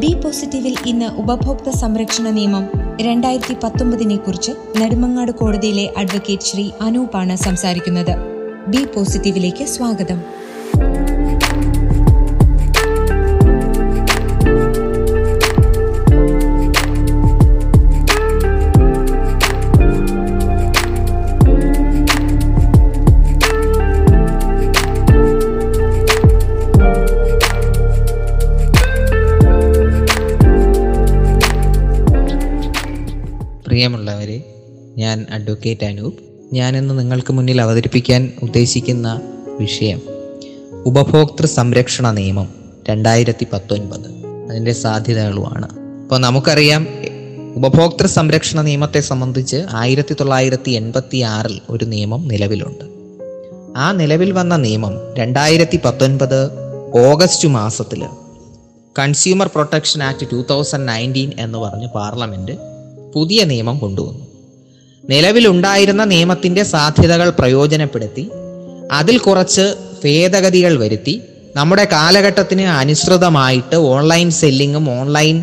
B പോസിറ്റീവിൽ ഇന്ന് ഉപഭോക്തൃ സംരക്ഷണ നിയമം രണ്ടായിരത്തി പത്തൊമ്പതിനെ കുറിച്ച് നെടുമങ്ങാട് കോടതിയിലെ അഡ്വക്കേറ്റ് ശ്രീ അനൂപാണ് സംസാരിക്കുന്നത്. ബി പോസിറ്റീവിലേക്ക് സ്വാഗതം. പ്രിയമുള്ളവരെ ഞാൻ അഡ്വക്കേറ്റ് അനൂപ്. ഞാനിന്ന് നിങ്ങൾക്ക് മുന്നിൽ അവതരിപ്പിക്കാൻ ഉദ്ദേശിക്കുന്ന വിഷയം ഉപഭോക്തൃ സംരക്ഷണ നിയമം രണ്ടായിരത്തി പത്തൊൻപത് അതിന്റെ സാധ്യതകളുമാണ്. അപ്പോൾ നമുക്കറിയാം ഉപഭോക്തൃ സംരക്ഷണ നിയമത്തെ സംബന്ധിച്ച് ആയിരത്തി തൊള്ളായിരത്തി എൺപത്തി ആറിൽ ഒരു നിയമം നിലവിലുണ്ട്. ആ നിലവിൽ വന്ന നിയമം രണ്ടായിരത്തി പത്തൊൻപത് ഓഗസ്റ്റ് മാസത്തിൽ consumer protection act two thousand nineteen എന്ന് പറഞ്ഞ് പാർലമെന്റ് പുതിയ നിയമം കൊണ്ടുവന്നു. നിലവിലുണ്ടായിരുന്ന നിയമത്തിന്റെ സാധ്യതകൾ പ്രയോജനപ്പെടുത്തി അതിൽ കുറച്ച് ഭേദഗതികൾ വരുത്തി നമ്മുടെ കാലഘട്ടത്തിന് അനുസൃതമായിട്ട് ഓൺലൈൻ സെല്ലിങ്ങും ഓൺലൈൻ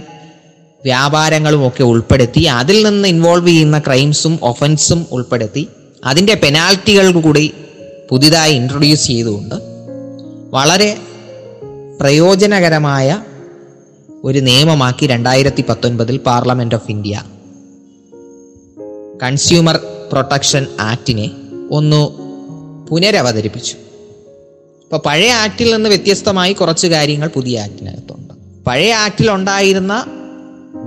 വ്യാപാരങ്ങളും ഒക്കെ ഉൾപ്പെടുത്തി അതിൽ നിന്ന് ഇൻവോൾവ് ചെയ്യുന്ന ക്രൈംസും ഒഫൻസും ഉൾപ്പെടുത്തി അതിന്റെ പെനാൽറ്റികൾ കൂടി പുതിയതായി ഇൻട്രൊഡ്യൂസ് ചെയ്തുകൊണ്ട് വളരെ പ്രയോജനകരമായ ഒരു നിയമമാക്കി രണ്ടായിരത്തി പത്തൊൻപതിൽ parliament of India consumer protection ആക്ടിനെ ഒന്ന് പുനരവതരിപ്പിച്ചു. ഇപ്പോൾ പഴയ ആക്ടിൽ നിന്ന് വ്യത്യസ്തമായി കുറച്ച് കാര്യങ്ങൾ പുതിയ ആക്ടിനകത്തുണ്ട്. പഴയ ആക്ടിൽ ഉണ്ടായിരുന്ന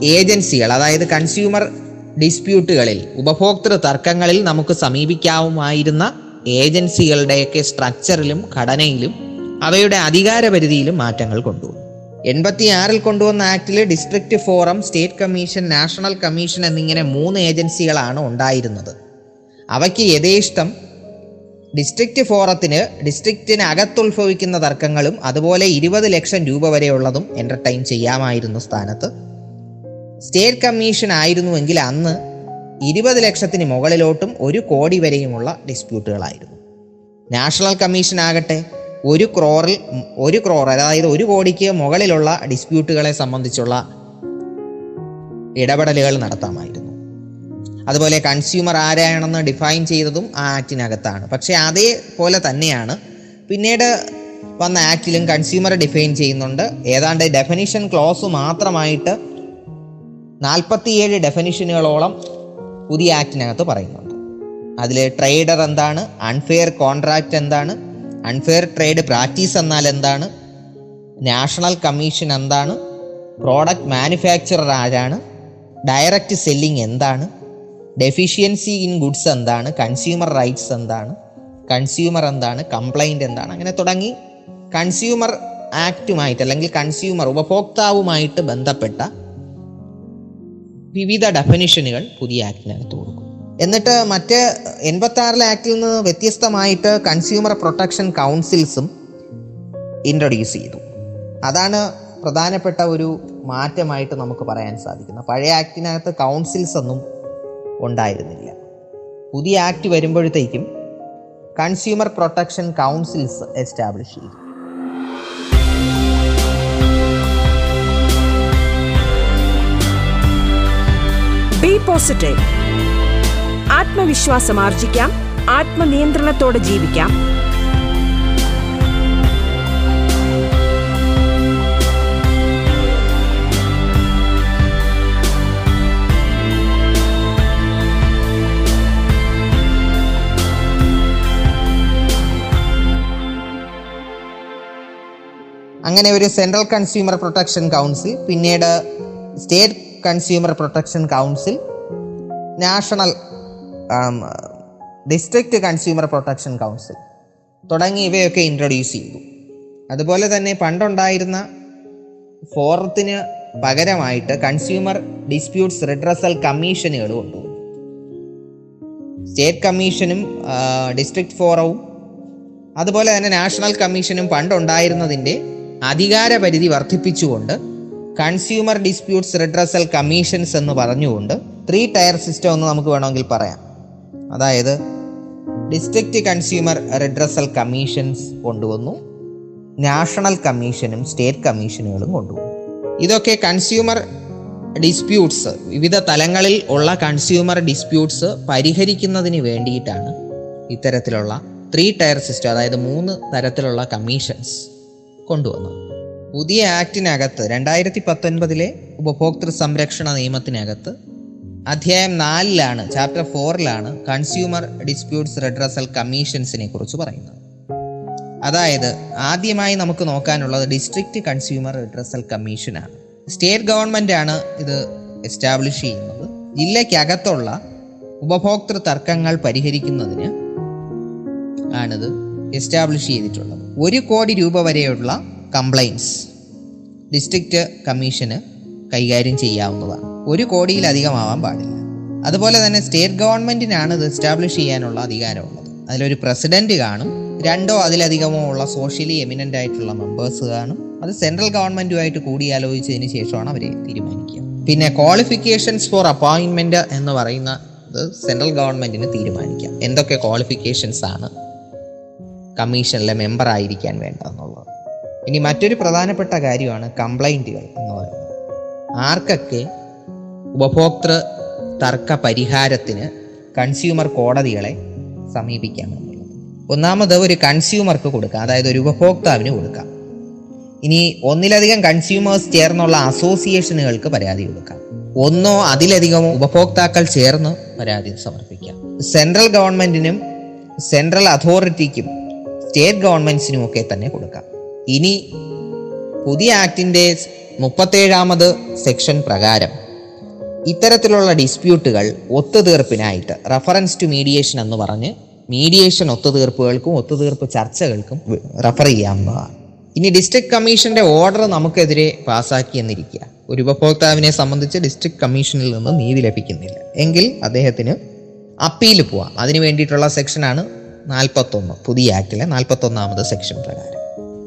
ഏജൻസികൾ അതായത് കൺസ്യൂമർ ഡിസ്പ്യൂട്ടുകളിൽ ഉപഭോക്തൃ തർക്കങ്ങളിൽ നമുക്ക് സമീപിക്കാവുമായിരുന്ന ഏജൻസികളുടെയൊക്കെ സ്ട്രക്ചറിലും ഘടനയിലും അവയുടെ അധികാരപരിധിയിലും മാറ്റങ്ങൾ കൊണ്ടുവന്നു. എൺപത്തിയാറിൽ കൊണ്ടുവന്ന ആക്ടിൽ district forum state commission national commission എന്നിങ്ങനെ മൂന്ന് ഏജൻസികളാണ് ഉണ്ടായിരുന്നത്. അവയ്ക്ക് യഥേഷ്ടം ഡിസ്ട്രിക്ട് ഫോറത്തിന് ഡിസ്ട്രിക്റ്റിന് അകത്തുത്ഭവിക്കുന്ന തർക്കങ്ങളും അതുപോലെ ഇരുപത് ലക്ഷം രൂപ വരെയുള്ളതും എന്റർടൈൻ ചെയ്യാമായിരുന്നു സ്ഥാനത്ത്. സ്റ്റേറ്റ് കമ്മീഷൻ ആയിരുന്നുവെങ്കിൽ അന്ന് ഇരുപത് ലക്ഷത്തിന് മുകളിലോട്ടും ഒരു കോടി വരെയുമുള്ള ഡിസ്പ്യൂട്ടുകളായിരുന്നു. നാഷണൽ കമ്മീഷൻ ആകട്ടെ ഒരു ക്രോറിൽ ഒരു ക്രോർ അതായത് ഒരു കോടിക്ക് മുകളിലുള്ള ഡിസ്പ്യൂട്ടുകളെ സംബന്ധിച്ചുള്ള ഇടപെടലുകൾ നടത്താമായിരുന്നു. അതുപോലെ കൺസ്യൂമർ ആരാണെന്ന് ഡിഫൈൻ ചെയ്തതും ആ ആക്ടിനകത്താണ്. പക്ഷേ അതേപോലെ തന്നെയാണ്. പിന്നീട് വന്ന ആക്ടിലും കൺസ്യൂമർ ഡിഫൈൻ ചെയ്യുന്നുണ്ട്. ഏതാണ്ട് ഡെഫിനിഷൻ ക്ലോസ് മാത്രമായിട്ട് നാൽപ്പത്തിയേഴ് ഡെഫിനിഷനുകളോളം പുതിയ ആക്ടിനകത്ത് പറയുന്നുണ്ട്. അതിൽ ട്രേഡർ എന്താണ് അൺഫെയർ കോൺട്രാക്റ്റ് എന്താണ് അൺഫെയർ ട്രേഡ് പ്രാക്ടീസ് എന്നാൽ എന്താണ്? നാഷണൽ കമ്മീഷൻ എന്താണ്? പ്രോഡക്റ്റ് മാനുഫാക്ചറർ ആരാണ്? ഡയറക്റ്റ് സെല്ലിംഗ് എന്താണ്? ഡെഫിഷ്യൻസി ഇൻ ഗുഡ്സ് എന്താണ്? കൺസ്യൂമർ റൈറ്റ്സ് എന്താണ്? കൺസ്യൂമർ എന്താണ്? കംപ്ലൈന്റ് എന്താണ്? അങ്ങനെ തുടങ്ങി. കൺസ്യൂമർ ആക്റ്റുമായിട്ട് അല്ലെങ്കിൽ കൺസ്യൂമർ ഉപഭോക്താവുമായിട്ട് ബന്ധപ്പെട്ട വിവിധ ഡെഫിനിഷനുകൾ പുതിയ ആക്ടിനകത്ത് കൊടുക്കും എന്നിട്ട് മറ്റ് എൺപത്തി ആറിലെ ആക്ടിൽ നിന്ന് വ്യത്യസ്തമായിട്ട് കൺസ്യൂമർ പ്രൊട്ടക്ഷൻ കൗൺസിൽസും ഇൻട്രൊഡ്യൂസ് ചെയ്തു. അതാണ് പ്രധാനപ്പെട്ട ഒരു മാറ്റമായിട്ട് നമുക്ക് പറയാൻ സാധിക്കുന്നത്. പഴയ ആക്ടിനകത്ത് കൗൺസിൽസ് ഒന്നും ഉണ്ടായിരുന്നില്ല. പുതിയ ആക്ട് വരുമ്പോഴത്തേക്കും കൺസ്യൂമർ പ്രൊട്ടക്ഷൻ കൗൺസിൽസ് എസ്റ്റാബ്ലിഷ് ചെയ്തു. ബി പോസിറ്റീവ് ആത്മവിശ്വാസം ആർജിക്കാം. ആത്മനിയന്ത്രണത്തോടെ ജീവിക്കാം. അങ്ങനെ ഒരു സെൻട്രൽ കൺസ്യൂമർ പ്രൊട്ടക്ഷൻ കൗൺസിൽ പിന്നീട് state consumer protection council national district consumer protection council തുടങ്ങി ഇവയൊക്കെ ഇൻട്രൊഡ്യൂസ് ചെയ്തു. അതുപോലെ തന്നെ പണ്ടുണ്ടായിരുന്ന ഫോറത്തിന് പകരമായിട്ട് കൺസ്യൂമർ ഡിസ്പ്യൂട്ട്സ് റിഡ്രസൽ കമ്മീഷനുകൾ കൊണ്ടുവന്നു സ്റ്റേറ്റ് കമ്മീഷനും ഡിസ്ട്രിക്ട് ഫോറവും അതുപോലെ തന്നെ നാഷണൽ കമ്മീഷനും പണ്ടുണ്ടായിരുന്നതിന്റെ അധികാരപരിധി വർദ്ധിപ്പിച്ചുകൊണ്ട് കൺസ്യൂമർ ഡിസ്പ്യൂട്ട്സ് റിഡ്രസൽ കമ്മീഷൻസ് എന്ന് പറഞ്ഞുകൊണ്ട് ത്രീ ടയർ സിസ്റ്റം എന്ന് നമുക്ക് വേണമെങ്കിൽ പറയാം. അതായത് ഡിസ്ട്രിക്റ്റ് കൺസ്യൂമർ റിഡ്രസൽ കമ്മീഷൻസ് കൊണ്ടുവന്നു നാഷണൽ കമ്മീഷനും സ്റ്റേറ്റ് കമ്മീഷനുകളും കൊണ്ടുവന്നു. ഇതൊക്കെ കൺസ്യൂമർ ഡിസ്പ്യൂട്ട്സ് വിവിധ തലങ്ങളിൽ ഉള്ള കൺസ്യൂമർ ഡിസ്പ്യൂട്ട്സ് പരിഹരിക്കുന്നതിന് വേണ്ടിയിട്ടാണ് ഇത്തരത്തിലുള്ള ത്രീ ടയർ സിസ്റ്റം അതായത് മൂന്ന് തരത്തിലുള്ള കമ്മീഷൻസ് കൊണ്ടുവന്നത്. പുതിയ ആക്ടിനകത്ത് രണ്ടായിരത്തി പത്തൊൻപതിലെ ഉപഭോക്തൃ സംരക്ഷണ നിയമത്തിനകത്ത് അധ്യായം നാലിലാണ് ചാപ്റ്റർ ഫോറിലാണ് കൺസ്യൂമർ ഡിസ്പ്യൂട്ട്സ് റെഡ്രസൽ കമ്മീഷൻസിനെ കുറിച്ച് പറയുന്നത്. അതായത് ആദ്യമായി നമുക്ക് നോക്കാനുള്ളത് ഡിസ്ട്രിക്റ്റ് കൺസ്യൂമർ റെഡ്രസൽ കമ്മീഷനാണ് സ്റ്റേറ്റ് ഗവൺമെന്റ് ആണ് ഇത് എസ്റ്റാബ്ലിഷ് ചെയ്യുന്നത്. ജില്ലയ്ക്കകത്തുള്ള ഉപഭോക്തൃ തർക്കങ്ങൾ പരിഹരിക്കുന്നതിന് ആണിത് എസ്റ്റാബ്ലിഷ് ചെയ്തിട്ടുള്ളത്. ഒരു കോടി രൂപ വരെയുള്ള കംപ്ലൈൻസ് ഡിസ്ട്രിക്റ്റ് കമ്മീഷന് കൈകാര്യം ചെയ്യാവുന്നതാണ്. ഒരു കോടിയിലധികമാവാൻ പാടില്ല. അതുപോലെ തന്നെ സ്റ്റേറ്റ് ഗവൺമെന്റിനാണ് ഇത് എസ്റ്റാബ്ലിഷ് ചെയ്യാനുള്ള അധികാരമുള്ളത്. അതിലൊരു പ്രസിഡന്റ് കാണും രണ്ടോ അതിലധികമോ ഉള്ള സോഷ്യലി എമിനന്റ് ആയിട്ടുള്ള മെമ്പേഴ്സ് കാണും. അത് സെൻട്രൽ ഗവൺമെന്റുമായിട്ട് കൂടിയാലോചിച്ചതിന് ശേഷമാണ് അവരെ തീരുമാനിക്കുക. പിന്നെ ക്വാളിഫിക്കേഷൻസ് ഫോർ അപ്പോയിൻമെന്റ് എന്ന് പറയുന്ന സെൻട്രൽ ഗവൺമെന്റിന് തീരുമാനിക്കാം. എന്തൊക്കെ ക്വാളിഫിക്കേഷൻസ് ആണ് കമ്മീഷനിലെ മെമ്പർ ആയിരിക്കാൻ വേണ്ടതെന്നുള്ളത്. ഇനി മറ്റൊരു പ്രധാനപ്പെട്ട കാര്യമാണ് കംപ്ലൈന്റുകൾ എന്ന് പറയുന്നത്. ആർക്കൊക്കെ ഉപഭോക്തൃ തർക്ക പരിഹാരത്തിന് കൺസ്യൂമർ കോടതികളെ സമീപിക്കാമെന്നുള്ളത് ഒന്നാമത് ഒരു കൺസ്യൂമർക്ക് കൊടുക്കാം. അതായത് ഒരു ഉപഭോക്താവിന് കൊടുക്കാം. ഇനി ഒന്നിലധികം കൺസ്യൂമേഴ്സ് ചേർന്നുള്ള അസോസിയേഷനുകൾക്ക് പരാതി കൊടുക്കാം. ഒന്നോ അതിലധികമോ ഉപഭോക്താക്കൾ ചേർന്ന് പരാതി സമർപ്പിക്കാം. സെൻട്രൽ ഗവൺമെന്റിനും സെൻട്രൽ അതോറിറ്റിക്കും സ്റ്റേറ്റ് ഗവൺമെന്റ്സിനും ഒക്കെ തന്നെ കൊടുക്കാം. ഇനി പുതിയ ആക്ടിന്റെ മുപ്പത്തേഴാമത് സെക്ഷൻ പ്രകാരം ഇത്തരത്തിലുള്ള ഡിസ്പ്യൂട്ടുകൾ ഒത്തുതീർപ്പിനായിട്ട് റഫറൻസ് ടു മീഡിയേഷൻ എന്ന് പറഞ്ഞ് മീഡിയേഷൻ ഒത്തുതീർപ്പുകൾക്കും ഒത്തുതീർപ്പ് ചർച്ചകൾക്കും റഫർ ചെയ്യാവുന്നതാണ്. ഇനി ഡിസ്ട്രിക്ട് കമ്മീഷന്റെ ഓർഡർ നമുക്കെതിരെ പാസാക്കി എന്നിരിക്കുക ഒരു ഉപഭോക്താവിനെ സംബന്ധിച്ച് ഡിസ്ട്രിക്ട് കമ്മീഷനിൽ നിന്ന് നീതി ലഭിക്കുന്നില്ല. എങ്കിൽ അദ്ദേഹത്തിന് അപ്പീൽ പോവാം. അതിന് വേണ്ടിയിട്ടുള്ള സെക്ഷനാണ് നാൽപ്പത്തൊന്ന് പുതിയ ആക്ടിലെ നാൽപ്പത്തൊന്നാമത് സെക്ഷൻ പ്രകാരം.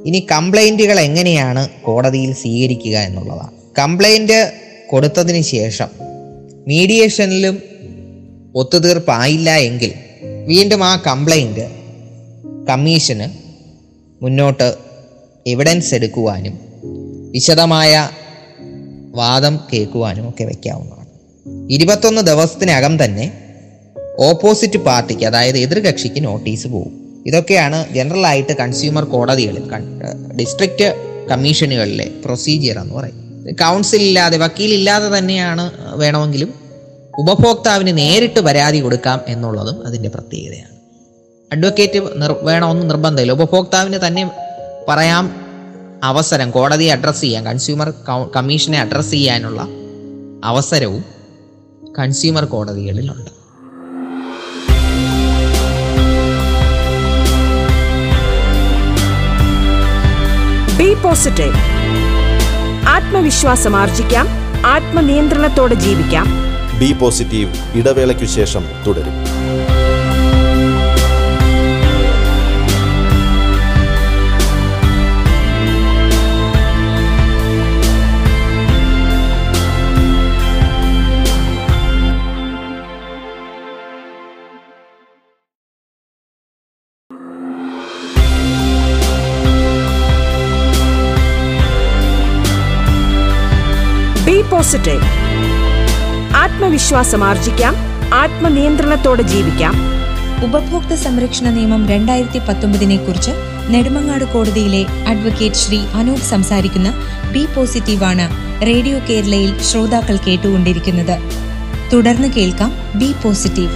ഇനി കംപ്ലൈന്റുകൾ എങ്ങനെയാണ് കോടതിയിൽ സ്വീകരിക്കുക എന്നുള്ളതാണ്. കംപ്ലൈന്റ് കൊടുത്തതിന് ശേഷം മീഡിയേഷനിലും ഒത്തുതീർപ്പായില്ല എങ്കിൽ വീണ്ടും ആ കംപ്ലൈന്റ് കമ്മീഷന് മുന്നോട്ട് എവിഡൻസ് എടുക്കുവാനും വിശദമായ വാദം കേൾക്കുവാനും ഒക്കെ വയ്ക്കാവുന്നതാണ്. ഇരുപത്തൊന്ന് ദിവസത്തിനകം തന്നെ ഓപ്പോസിറ്റ് പാർട്ടിക്ക് അതായത് എതിർകക്ഷിക്ക് നോട്ടീസ് പോകും ഇതൊക്കെയാണ് ജനറലായിട്ട് കൺസ്യൂമർ കോടതികളിൽ ഡിസ്ട്രിക്റ്റ് കമ്മീഷനുകളിലെ പ്രൊസീജിയർ എന്ന് പറയും കൗൺസിൽ ഇല്ലാതെ വക്കീലില്ലാതെ തന്നെയാണ് വേണമെങ്കിലും ഉപഭോക്താവിന് നേരിട്ട് പരാതി കൊടുക്കാം എന്നുള്ളതും അതിന്റെ പ്രത്യേകതയാണ്. അഡ്വക്കേറ്റ് നിർ വേണമെന്ന് നിർബന്ധമില്ല. ഉപഭോക്താവിന് തന്നെ പറയാം അവസരം കോടതിയെ അഡ്രസ്സ് ചെയ്യാൻ കൺസ്യൂമർ കമ്മീഷനെ അഡ്രസ്സ് ചെയ്യാനുള്ള അവസരവും കൺസ്യൂമർ കോടതികളിലുണ്ട്. ബി പോസിറ്റീവ് ആത്മവിശ്വാസം ആർജിക്കാം. ആത്മനിയന്ത്രണത്തോടെ ജീവിക്കാം. ബി പോസിറ്റീവ് ഇടവേളയ്ക്കു ശേഷം തുടരും. പോസിറ്റീവ് ആത്മവിശ്വാസം ആർജിക്കാം ആത്മനിയന്ത്രണത്തോടെ ജീവിക്കാം. ഉപഭോക്തൃ സംരക്ഷണ നിയമം രണ്ടായിരത്തി പത്തൊമ്പതിനെ കുറിച്ച് നെടുമങ്ങാട് കോടതിയിലെ അഡ്വക്കേറ്റ് ശ്രീ അനൂപ് സംസാരിക്കുന്ന ബി പോസിറ്റീവാണ് റേഡിയോ കേരളയിൽ ശ്രോതാക്കൾ കേട്ടുകൊണ്ടിരിക്കുന്നത്. തുടർന്ന് കേൾക്കാം ബി പോസിറ്റീവ്.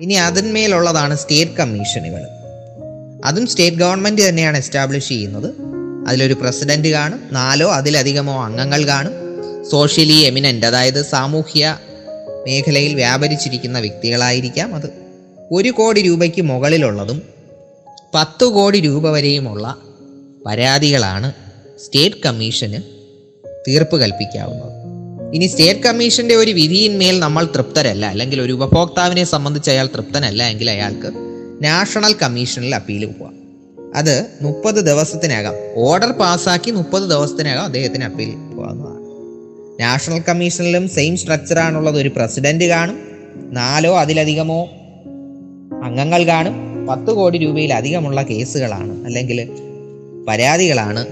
ഇനി അതിന്മേലുള്ളതാണ് സ്റ്റേറ്റ് കമ്മീഷനുകൾ. അതും സ്റ്റേറ്റ് ഗവൺമെന്റ് തന്നെയാണ് എസ്റ്റാബ്ലിഷ് ചെയ്യുന്നത്. അതിലൊരു പ്രസിഡന്റ് കാണും നാലോ അതിലധികമോ അംഗങ്ങൾ കാണും. സോഷ്യലി എമിനന്റ് അതായത് സാമൂഹ്യ മേഖലയിൽ വ്യാപരിച്ചിരിക്കുന്ന വ്യക്തികളായിരിക്കാം അത്. ഒരു കോടി രൂപയ്ക്ക് മുകളിലുള്ളതും പത്ത് കോടി രൂപ വരെയുമുള്ള പരാതികളാണ് സ്റ്റേറ്റ് കമ്മീഷന് തീർപ്പ് കൽപ്പിക്കാവുന്നത്. ഇനി സ്റ്റേറ്റ് കമ്മീഷന്റെ ഒരു വിധിയിന്മേൽ നമ്മൾ തൃപ്തരല്ല അല്ലെങ്കിൽ ഒരു ഉപഭോക്താവിനെ സംബന്ധിച്ച് അയാൾ തൃപ്തനല്ല എങ്കിൽ അയാൾക്ക് നാഷണൽ കമ്മീഷനിൽ അപ്പീൽ പോവാം. അത് മുപ്പത് ദിവസത്തിനകം. ഓർഡർ പാസ്സാക്കി മുപ്പത് ദിവസത്തിനകം അദ്ദേഹത്തിന് അപ്പീൽ പോകുന്നതാണ് നാഷണൽ കമ്മീഷനിലും സെയിം സ്ട്രക്ചറാണുള്ളത്. ഒരു പ്രസിഡന്റ് കാണും നാലോ അതിലധികമോ അംഗങ്ങൾ കാണും പത്ത് കോടി രൂപയിലധികമുള്ള കേസുകളാണ് അല്ലെങ്കിൽ പരാതികളാണ്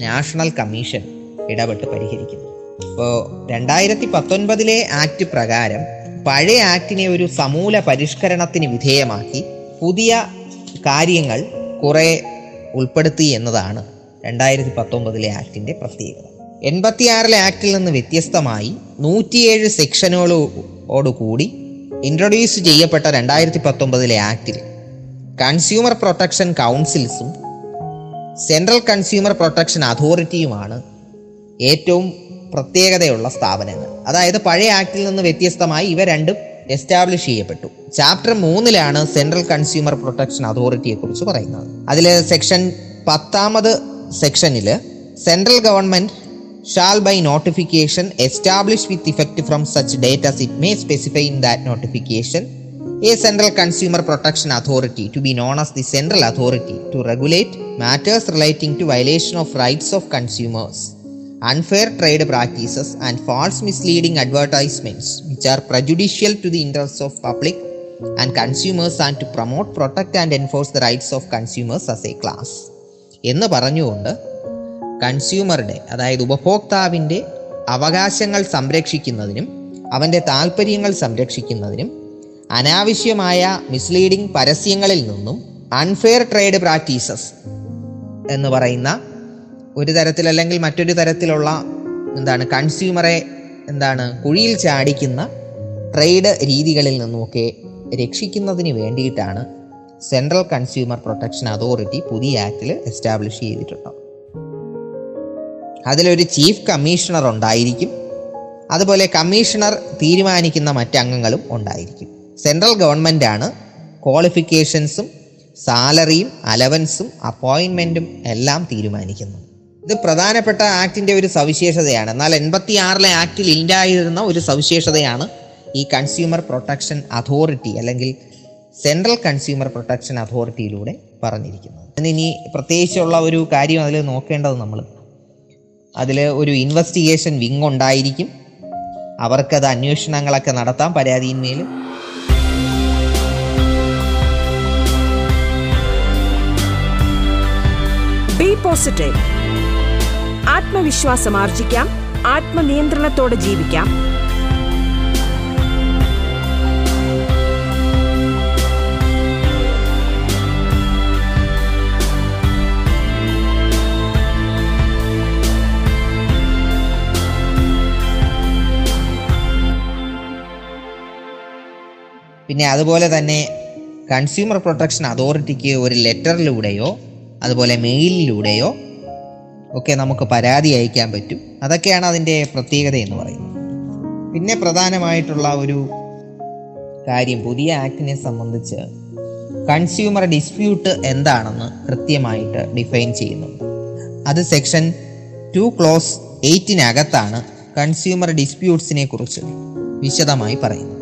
നാഷണൽ കമ്മീഷൻ ഇടപെട്ട് പരിഹരിക്കുന്നത്. ഇപ്പോൾ രണ്ടായിരത്തി പത്തൊൻപതിലെ ആക്ട് പ്രകാരം പഴയ ആക്ടിനെ ഒരു സമൂല പരിഷ്കരണത്തിന് വിധേയമാക്കി പുതിയ കാര്യങ്ങൾ കുറെ ഉൾപ്പെടുത്തി എന്നതാണ് രണ്ടായിരത്തി പത്തൊമ്പതിലെ ആക്ടിന്റെ പ്രത്യേകത. എൺപത്തിയാറിലെ ആക്ടിൽ നിന്ന് വ്യത്യസ്തമായി നൂറ്റിയേഴ് സെക്ഷനുകളോടുകൂടി ഇൻട്രൊഡ്യൂസ് ചെയ്യപ്പെട്ട രണ്ടായിരത്തി പത്തൊമ്പതിലെ ആക്ടിൽ കൺസ്യൂമർ പ്രൊട്ടക്ഷൻ കൗൺസിൽസും സെൻട്രൽ കൺസ്യൂമർ പ്രൊട്ടക്ഷൻ അതോറിറ്റിയുമാണ് ഏറ്റവും പ്രത്യേകതയുള്ള സ്ഥാപനങ്ങൾ. അതായത് പഴയ ആക്ടിൽ നിന്ന് വ്യത്യസ്തമായി ഇവ രണ്ടും എസ്റ്റാബ്ലിഷ് ചെയ്യപ്പെട്ടു. ചാപ്റ്റർ മൂന്നിലാണ് സെൻട്രൽ കൺസ്യൂമർ പ്രൊട്ടക്ഷൻ അതോറിറ്റിയെ കുറിച്ച് പറയുന്നത്. അതിൽ സെക്ഷൻ പത്താമത് സെക്ഷനിൽ central government shall by notification establish with effect from such date as it may specify in that notification a central consumer protection authority to be known as the central authority to regulate matters relating to violation of rights of consumers. Unfair trade practices and false misleading advertisements which are prejudicial to the interests of public and consumers and to promote protect and enforce the rights of consumers as a class എന്ന് പറഞ്ഞുകൊണ്ട് കൺസ്യൂമറുടെ അതായത് ഉപഭോക്താവിന്റെ അവകാശങ്ങൾ സംരക്ഷിക്കുന്നതിനും അവന്റെ താല്പര്യങ്ങൾ സംരക്ഷിക്കുന്നതിനും അനാവശ്യമായ മിസ്ലീഡിംഗ് പരസ്യങ്ങളിൽ നിന്നും അൺഫെയർ ട്രേഡ് പ്രാക്ടീസസ് എന്ന് പറയുന്ന ഒരു തരത്തിൽ അല്ലെങ്കിൽ മറ്റൊരു തരത്തിലുള്ള എന്താണ് കൺസ്യൂമറെ എന്താണ് കുഴിയിൽ ചാടിക്കുന്ന ട്രേഡ് രീതികളിൽ നിന്നുമൊക്കെ രക്ഷിക്കുന്നതിന് വേണ്ടിയിട്ടാണ് സെൻട്രൽ കൺസ്യൂമർ പ്രൊട്ടക്ഷൻ അതോറിറ്റി പുതിയ ആക്ടിൽ എസ്റ്റാബ്ലിഷ് ചെയ്തിട്ടുണ്ട് അതിലൊരു ചീഫ് കമ്മീഷണർ ഉണ്ടായിരിക്കും. അതുപോലെ കമ്മീഷണർ തീരുമാനിക്കുന്ന മറ്റംഗങ്ങളും ഉണ്ടായിരിക്കും. സെൻട്രൽ ഗവൺമെന്റ് ആണ് ക്വാളിഫിക്കേഷൻസും സാലറിയും അലവൻസും അപ്പോയിൻമെന്റും എല്ലാം തീരുമാനിക്കുന്നത്. ഇത് പ്രധാനപ്പെട്ട ആക്ടിന്റെ ഒരു സവിശേഷതയാണ്. എന്നാൽ എൺപത്തി ആറിലെ ആക്ടിൽ ഇല്ലായിരുന്ന ഒരു സവിശേഷതയാണ് ഈ കൺസ്യൂമർ പ്രൊട്ടക്ഷൻ അതോറിറ്റി അല്ലെങ്കിൽ സെൻട്രൽ കൺസ്യൂമർ പ്രൊട്ടക്ഷൻ അതോറിറ്റിയിലൂടെ പറഞ്ഞിരിക്കുന്നത്. ഇനി പ്രത്യേകിച്ചുള്ള ഒരു കാര്യം അതിൽ നോക്കേണ്ടത് നമ്മൾ. അതിൽ ഒരു ഇൻവെസ്റ്റിഗേഷൻ വിങ് ഉണ്ടായിരിക്കും. അവർക്കത് അന്വേഷണങ്ങളൊക്കെ നടത്താം പരാതിയിന്മേൽ. ബി പോസിറ്റീവ് ആത്മവിശ്വാസം ആർജിക്കാം. ആത്മനിയന്ത്രണത്തോടെ ജീവിക്കാം. പിന്നെ അതുപോലെ തന്നെ കൺസ്യൂമർ പ്രൊട്ടക്ഷൻ അതോറിറ്റിക്ക് ഒരു ലെറ്ററിലൂടെയോ അതുപോലെ മെയിലിലൂടെയോ ഒക്കെ നമുക്ക് പരാതി അയക്കാൻ പറ്റും. അതൊക്കെയാണ് അതിന്റെ പ്രത്യേകത എന്ന് പറയുന്നത്. പിന്നെ പ്രധാനമായിട്ടുള്ള ഒരു കാര്യം പുതിയ ആക്ടിനെ സംബന്ധിച്ച് കൺസ്യൂമർ ഡിസ്പ്യൂട്ട് എന്താണെന്ന് കൃത്യമായിട്ട് ഡിഫൈൻ ചെയ്യുന്നുണ്ട് അത് സെക്ഷൻ ടു ക്ലോസ് എയ്റ്റിനകത്താണ് കൺസ്യൂമർ ഡിസ്പ്യൂട്ട്സിനെ കുറിച്ച് വിശദമായി പറയുന്നത്.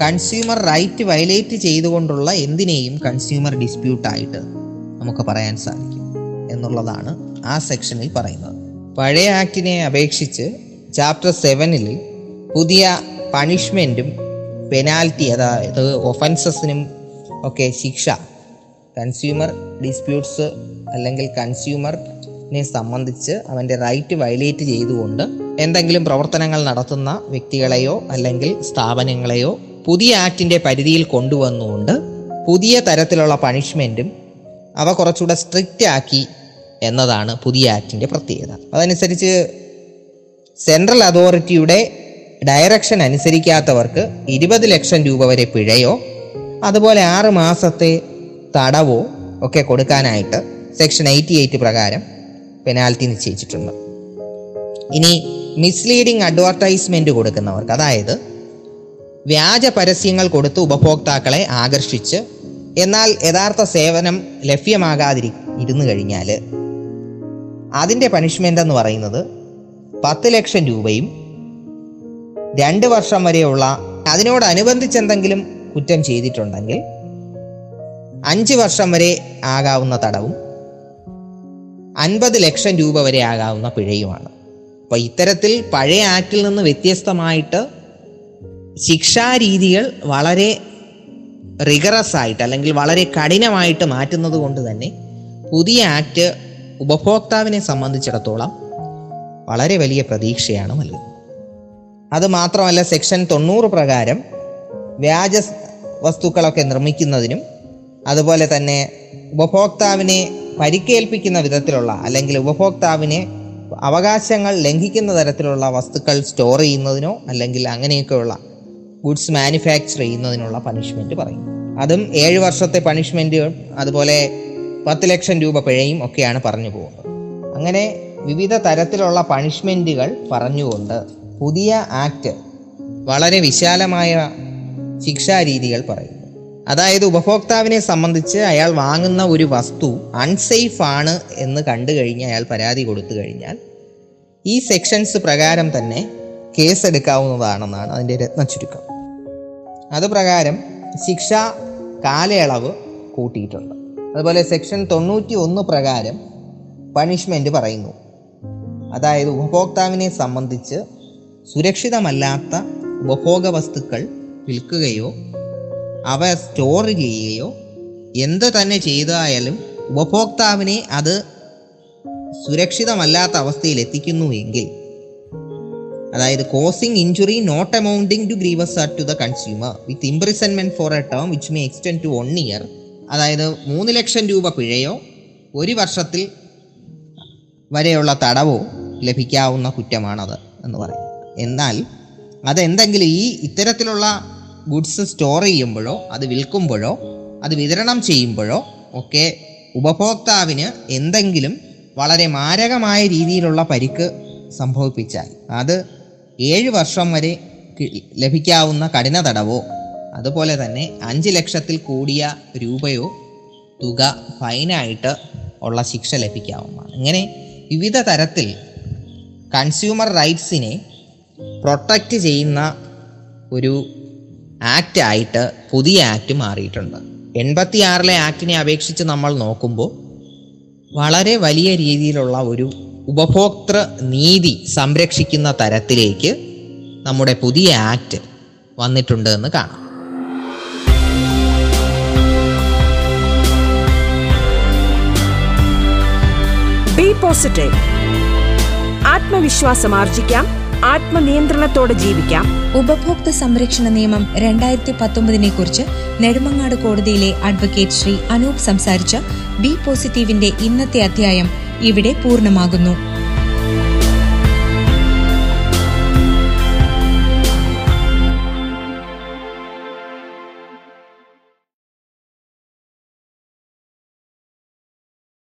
കൺസ്യൂമർ റൈറ്റ് വയലേറ്റ് ചെയ്തുകൊണ്ടുള്ള എന്തിനേയും കൺസ്യൂമർ ഡിസ്പ്യൂട്ടായിട്ട് നമുക്ക് പറയാൻ സാധിക്കും എന്നുള്ളതാണ് ആ സെക്ഷനിൽ പറയുന്നത്. പഴയ ആക്ടിനെ അപേക്ഷിച്ച് ചാപ്റ്റർ സെവനിൽ പുതിയ പണിഷ്മെന്റും പെനാൽറ്റി അതായത് ഒഫൻസസിനും ഒക്കെ ശിക്ഷ കൺസ്യൂമർ ഡിസ്പ്യൂട്ട്സ് അല്ലെങ്കിൽ കൺസ്യൂമറിനെ സംബന്ധിച്ച് അവന്റെ റൈറ്റ് വയലേറ്റ് ചെയ്തുകൊണ്ട് എന്തെങ്കിലും പ്രവർത്തനങ്ങൾ നടത്തുന്ന വ്യക്തികളെയോ അല്ലെങ്കിൽ സ്ഥാപനങ്ങളെയോ പുതിയ ആക്ടിന്റെ പരിധിയിൽ കൊണ്ടുവന്നുകൊണ്ട് പുതിയ തരത്തിലുള്ള പണിഷ്മെന്റും അവ കുറച്ചുകൂടെ സ്ട്രിക്റ്റ് ആക്കി എന്നതാണ് പുതിയ ആക്ടിന്റെ പ്രത്യേകത. അതനുസരിച്ച് സെൻട്രൽ അതോറിറ്റിയുടെ ഡയറക്ഷൻ അനുസരിക്കാത്തവർക്ക് ഇരുപത് ലക്ഷം രൂപ വരെ പിഴയോ അതുപോലെ ആറ് മാസത്തെ തടവോ ഒക്കെ കൊടുക്കാനായിട്ട് സെക്ഷൻ എയ്റ്റി എയ്റ്റ് പ്രകാരം പെനാൽറ്റി നിശ്ചയിച്ചിട്ടുണ്ട്. ഇനി മിസ്ലീഡിംഗ് അഡ്വർടൈസ്മെന്റ് കൊടുക്കുന്നവർക്ക് അതായത് വ്യാജ പരസ്യങ്ങൾ കൊടുത്ത് ഉപഭോക്താക്കളെ ആകർഷിച്ച് എന്നാൽ യഥാർത്ഥ സേവനം ലഭ്യമാകാതിരി ഇരുന്നു കഴിഞ്ഞാൽ അതിന്റെ പണിഷ്മെന്റ് എന്ന് പറയുന്നത് പത്ത് ലക്ഷം രൂപയും രണ്ട് വർഷം വരെയുള്ള അതിനോടനുബന്ധിച്ച് എന്തെങ്കിലും കുറ്റം ചെയ്തിട്ടുണ്ടെങ്കിൽ അഞ്ച് വർഷം വരെ ആകാവുന്ന തടവും അൻപത് ലക്ഷം രൂപ വരെ ആകാവുന്ന പിഴയുമാണ്. അപ്പോൾ ഇത്തരത്തിൽ പഴയ ആക്റ്റിൽ നിന്ന് വ്യത്യസ്തമായിട്ട് ശിക്ഷാരീതികൾ വളരെ റിഗറസ് ആയിട്ട് അല്ലെങ്കിൽ വളരെ കഠിനമായിട്ട് മാറ്റുന്നത് കൊണ്ട് തന്നെ പുതിയ ആക്ട് ഉപഭോക്താവിനെ സംബന്ധിച്ചിടത്തോളം വളരെ വലിയ പ്രതീക്ഷയാണ് നൽകുന്നത്. അത് മാത്രമല്ല സെക്ഷൻ തൊണ്ണൂറ് പ്രകാരം വ്യാജ വസ്തുക്കളൊക്കെ നിർമ്മിക്കുന്നതിനും അതുപോലെ തന്നെ ഉപഭോക്താവിനെ പരിക്കേൽപ്പിക്കുന്ന വിധത്തിലുള്ള അല്ലെങ്കിൽ ഉപഭോക്താവിനെ അവകാശങ്ങൾ ലംഘിക്കുന്ന തരത്തിലുള്ള വസ്തുക്കൾ സ്റ്റോർ ചെയ്യുന്നതിനോ അല്ലെങ്കിൽ അങ്ങനെയൊക്കെയുള്ള ഗുഡ്സ് മാനുഫാക്ചർ ചെയ്യുന്നതിനുള്ള പണിഷ്മെന്റ് പറയും. അതും ഏഴ് വർഷത്തെ പണിഷ്മെന്റ് അതുപോലെ പത്ത് ലക്ഷം രൂപ പിഴയും ഒക്കെയാണ് പറഞ്ഞു പോകുന്നത്. അങ്ങനെ വിവിധ തരത്തിലുള്ള പണിഷ്മെന്റുകൾ പറഞ്ഞുകൊണ്ട് പുതിയ ആക്ട് വളരെ വിശാലമായ ശിക്ഷാരീതികൾ പറയുന്നു. അതായത് ഉപഭോക്താവിനെ സംബന്ധിച്ച് അയാൾ വാങ്ങുന്ന ഒരു വസ്തു അൺസേഫ് ആണ് എന്ന് കണ്ടു കഴിഞ്ഞ് അയാൾ പരാതി കൊടുത്തു കഴിഞ്ഞാൽ ഈ സെക്ഷൻസ് പ്രകാരം തന്നെ കേസ് എടുക്കാവുന്നതാണെന്നാണ് അതിന്റെ രത്ന ചുരുക്കം അത് പ്രകാരം ശിക്ഷ കാലയളവ് കൂട്ടിയിട്ടുണ്ട്. അതുപോലെ സെക്ഷൻ തൊണ്ണൂറ്റി ഒന്ന് പ്രകാരം പണിഷ്മെന്റ് പറയുന്നു. അതായത് ഉപഭോക്താവിനെ സംബന്ധിച്ച് സുരക്ഷിതമല്ലാത്ത ഉപഭോഗ വസ്തുക്കൾ വിൽക്കുകയോ അവ സ്റ്റോർ ചെയ്യുകയോ എന്ത് തന്നെ ചെയ്തായാലും ഉപഭോക്താവിനെ അത് സുരക്ഷിതമല്ലാത്ത അവസ്ഥയിൽ എത്തിക്കുന്നു എങ്കിൽ അതായത് causing injury not amounting to grievous to the consumer with imprisonment for a term which may extend to one year അതായത് മൂന്ന് ലക്ഷം രൂപ പിഴയോ ഒരു വർഷത്തിൽ വരെയുള്ള തടവോ ലഭിക്കാവുന്ന കുറ്റമാണത് എന്ന് പറയും. എന്നാൽ അതെന്തെങ്കിലും ഈ ഇത്തരത്തിലുള്ള ഗുഡ്സ് സ്റ്റോർ ചെയ്യുമ്പോഴോ അത് വിൽക്കുമ്പോഴോ അത് വിതരണം ചെയ്യുമ്പോഴോ ഒക്കെ ഉപഭോക്താവിന് എന്തെങ്കിലും വളരെ മാരകമായ രീതിയിലുള്ള പരിക്ക് സംഭവിപ്പിച്ചാൽ അത് ഏഴ് വർഷം വരെ ലഭിക്കാവുന്ന കഠിന തടവോ അതുപോലെ തന്നെ അഞ്ച് ലക്ഷത്തിൽ കൂടിയ രൂപയോ തുക ഫൈനായിട്ട് ഉള്ള ശിക്ഷ ലഭിക്കാവുന്നതാണ്. ഇങ്ങനെ വിവിധ തരത്തിൽ കൺസ്യൂമർ റൈറ്റ്സിനെ പ്രൊട്ടക്റ്റ് ചെയ്യുന്ന ഒരു ആക്റ്റ് ആയിട്ട് പുതിയ ആക്ട് മാറിയിട്ടുണ്ട്. എൺപത്തി ആറിലെ ആക്ടിനെ അപേക്ഷിച്ച് നമ്മൾ നോക്കുമ്പോൾ വളരെ വലിയ രീതിയിലുള്ള ഒരു ഉപഭോക്തൃ നീതി സംരക്ഷിക്കുന്ന തരത്തിലേക്ക് നമ്മുടെ പുതിയ ആക്ട് വന്നിട്ടുണ്ട് എന്ന് കാണാം. പോസിറ്റീവ് ആത്മവിശ്വാസം ആർജിക്കാം ആത്മനിയന്ത്രണത്തോടെ ജീവിക്കാം. ഉപഭോക്തൃ സംരക്ഷണ നിയമം രണ്ടായിരത്തി പത്തൊമ്പതിനെ കുറിച്ച് നെടുമങ്ങാട് കോടതിയിലെ അഡ്വക്കേറ്റ് ശ്രീ അനൂപ് സംസാരിച്ച ബി പോസിറ്റീവിന്റെ ഇന്നത്തെ അധ്യായം ഇവിടെ പൂർണമാകുന്നു.